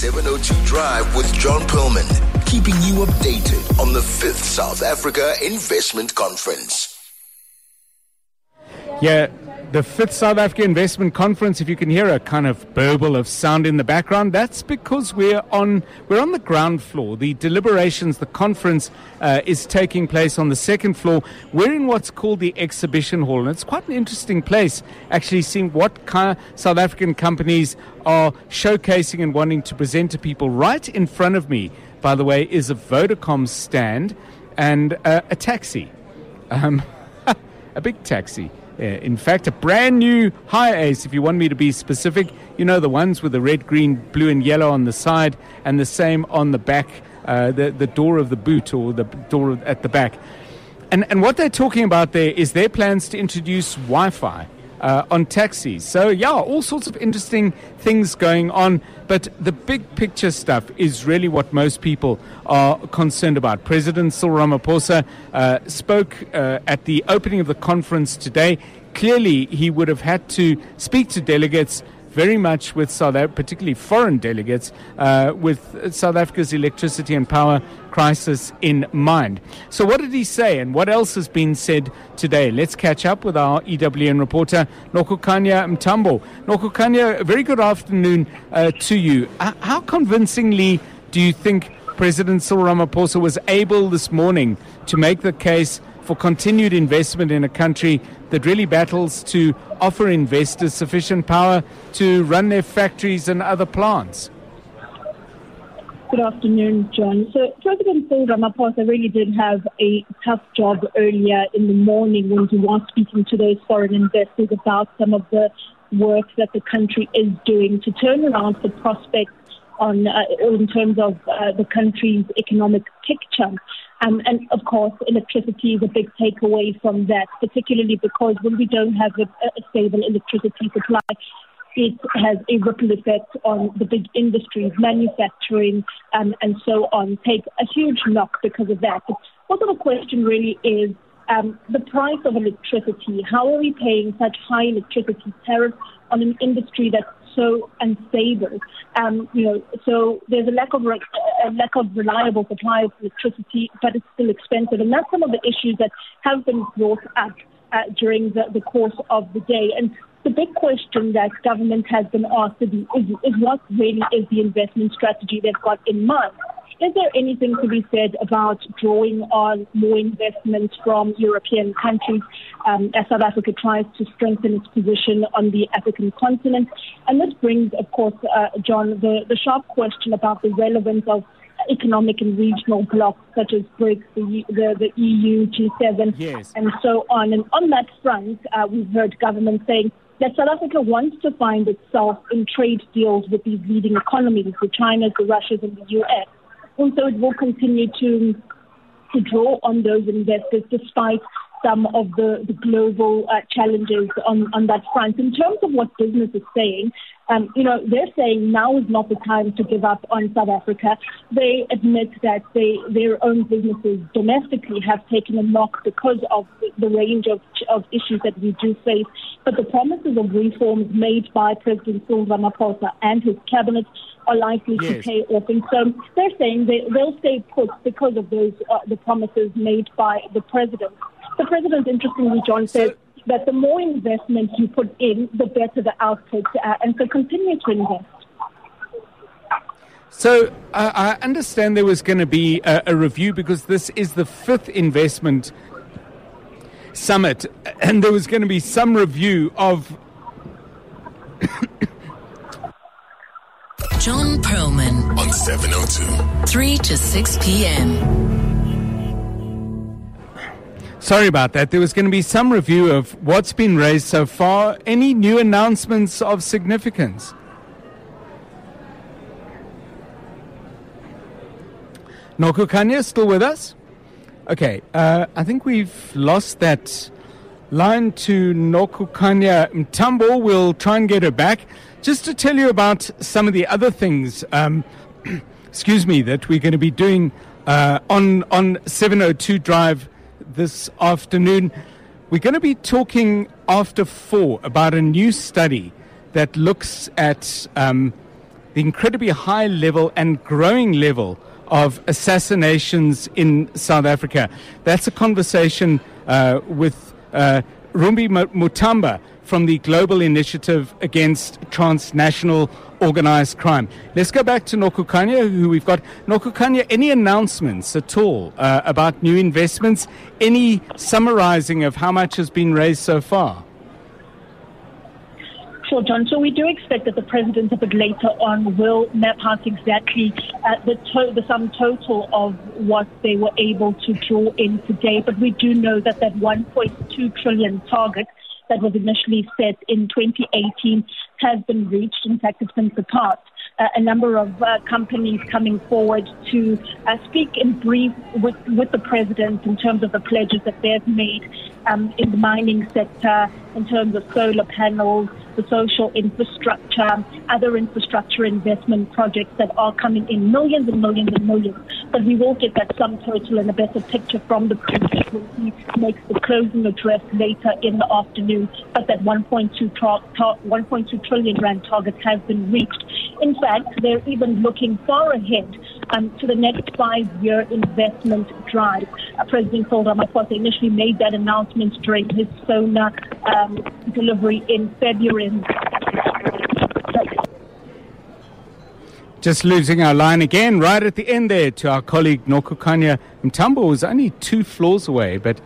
702 Drive with John Perlman, keeping you updated on the 5th South Africa Investment Conference. Yeah, the fifth South Africa Investment Conference. If you can hear a kind of burble of sound in the background, that's because we're on we're on the ground floor. The deliberations, the conference uh, is taking place on the second floor. We're in what's called the exhibition hall, and it's quite an interesting place. Actually, seeing what kind of South African companies are showcasing and wanting to present to people. Right in front of me, by the way, is a Vodacom stand and uh, a taxi, um, a big taxi. In fact, a brand new HiAce, if you want me to be specific. You know, the ones with the red, green, blue, and yellow on the side, and the same on the back, uh, the, the door of the boot or the door at the back. And, and what they're talking about there is their plans to introduce Wi Fi. Uh, on taxis. So, yeah, all sorts of interesting things going on. But the big picture stuff is really what most people are concerned about. President Cyril Ramaphosa uh, spoke uh, at the opening of the conference today. Clearly, he would have had to speak to delegates very much with South Africa, particularly foreign delegates, uh, with South Africa's electricity and power crisis in mind. So, what did he say, and what else has been said today? Let's catch up with our EWN reporter, Nokukhanya Mntambo. Nokukhanya, very good afternoon uh, to you. Uh, how convincingly do you think President Cyril Ramaphosa was able this morning to make the case? For continued investment in a country that really battles to offer investors sufficient power to run their factories and other plants? Good afternoon, John. So President Cyril Ramaphosa really did have a tough job earlier in the morning when he was speaking to those foreign investors about some of the work that the country is doing to turn around the prospects on uh, in terms of uh, the country's economic picture. Um, and of course, electricity is a big takeaway from that, particularly because when we don't have a, a stable electricity supply, it has a ripple effect on the big industries, manufacturing, um, and so on, take a huge knock because of that. But what the question really is um, the price of electricity. How are we paying such high electricity tariffs on an industry that's so unstable. Um, you know, so there's a lack of re- a lack of reliable supply of electricity, but it's still expensive, and that's some of the issues that have been brought up uh, during the, the course of the day. And the big question that government has been asked is, is what really is the investment strategy they've got in mind. Is there anything to be said about drawing on more investment from European countries um, as South Africa tries to strengthen its position on the African continent? And this brings, of course, uh, John, the, the sharp question about the relevance of economic and regional blocs such as BRICS, the, the, the EU, G7, yes. and so on. And on that front, uh, we've heard government saying that South Africa wants to find itself in trade deals with these leading economies, the Chinas, the Russias, and the US. And so it will continue to to draw on those investors despite some of the, the global uh, challenges on, on that front. In terms of what business is saying, um, you know, they're saying now is not the time to give up on South Africa. They admit that they, their own businesses domestically have taken a knock because of the, range of, of issues that we do face. But the promises of reforms made by President Cyril Ramaphosa and his cabinet are likely Yes. to pay off. And so they're saying they, they'll stay put because of those uh, the promises made by the president. The president, interestingly, John said that the more investment you put in, the better the output, uh, and so continue to invest. So uh, I understand there was going to be a, a review because this is the fifth investment summit, and there was going to be some review of John Perlman, On 702. 3 to 6 p.m. Sorry about that. There was going to be some review of what's been raised so far. Any new announcements of significance? Nokukhanya still with us? Okay, uh, I think we've lost that line to Noku Kanya Mntambo. We'll try and get her back. Just to tell you about some of the other things, um, excuse me, that we're going to be doing uh, on, on 702 Drive this afternoon. We're going to be talking after four about a new study that looks at um, the incredibly high level and growing level of assassinations in South Africa. That's a conversation uh, with uh, Rumbi Matamba from the Global Initiative Against Transnational Organized Crime. Let's go back to Nokukhanya, who we've got. Nokukhanya, any announcements at all uh, about new investments? Any summarizing of how much has been raised so far? Sure, John. So we do expect that the president a bit later on will map out exactly uh, the, to- the sum total of what they were able to draw in today. But we do know that that 1.2 trillion target that was initially set in 2018 has been reached. In fact, it's been surpassed. Uh, a number of uh, companies coming forward to uh, speak in brief with, with the president in terms of the pledges that they've made um, in the mining sector, in terms of solar panels, the social infrastructure, other infrastructure investment projects that are coming in millions and millions and millions. But we will get that sum total and a better picture from the president when he makes the closing address later in the afternoon. But that 1.2, tra- ta- 1.2 trillion rand target has been reached. In fact, they're even looking far ahead um, to the next five-year investment drive. Uh, President Cyril Ramaphosa initially made that announcement during his SONA um, delivery in February. Just losing our line again right at the end there to our colleague Nokukhanya Mntambo was only two floors away, but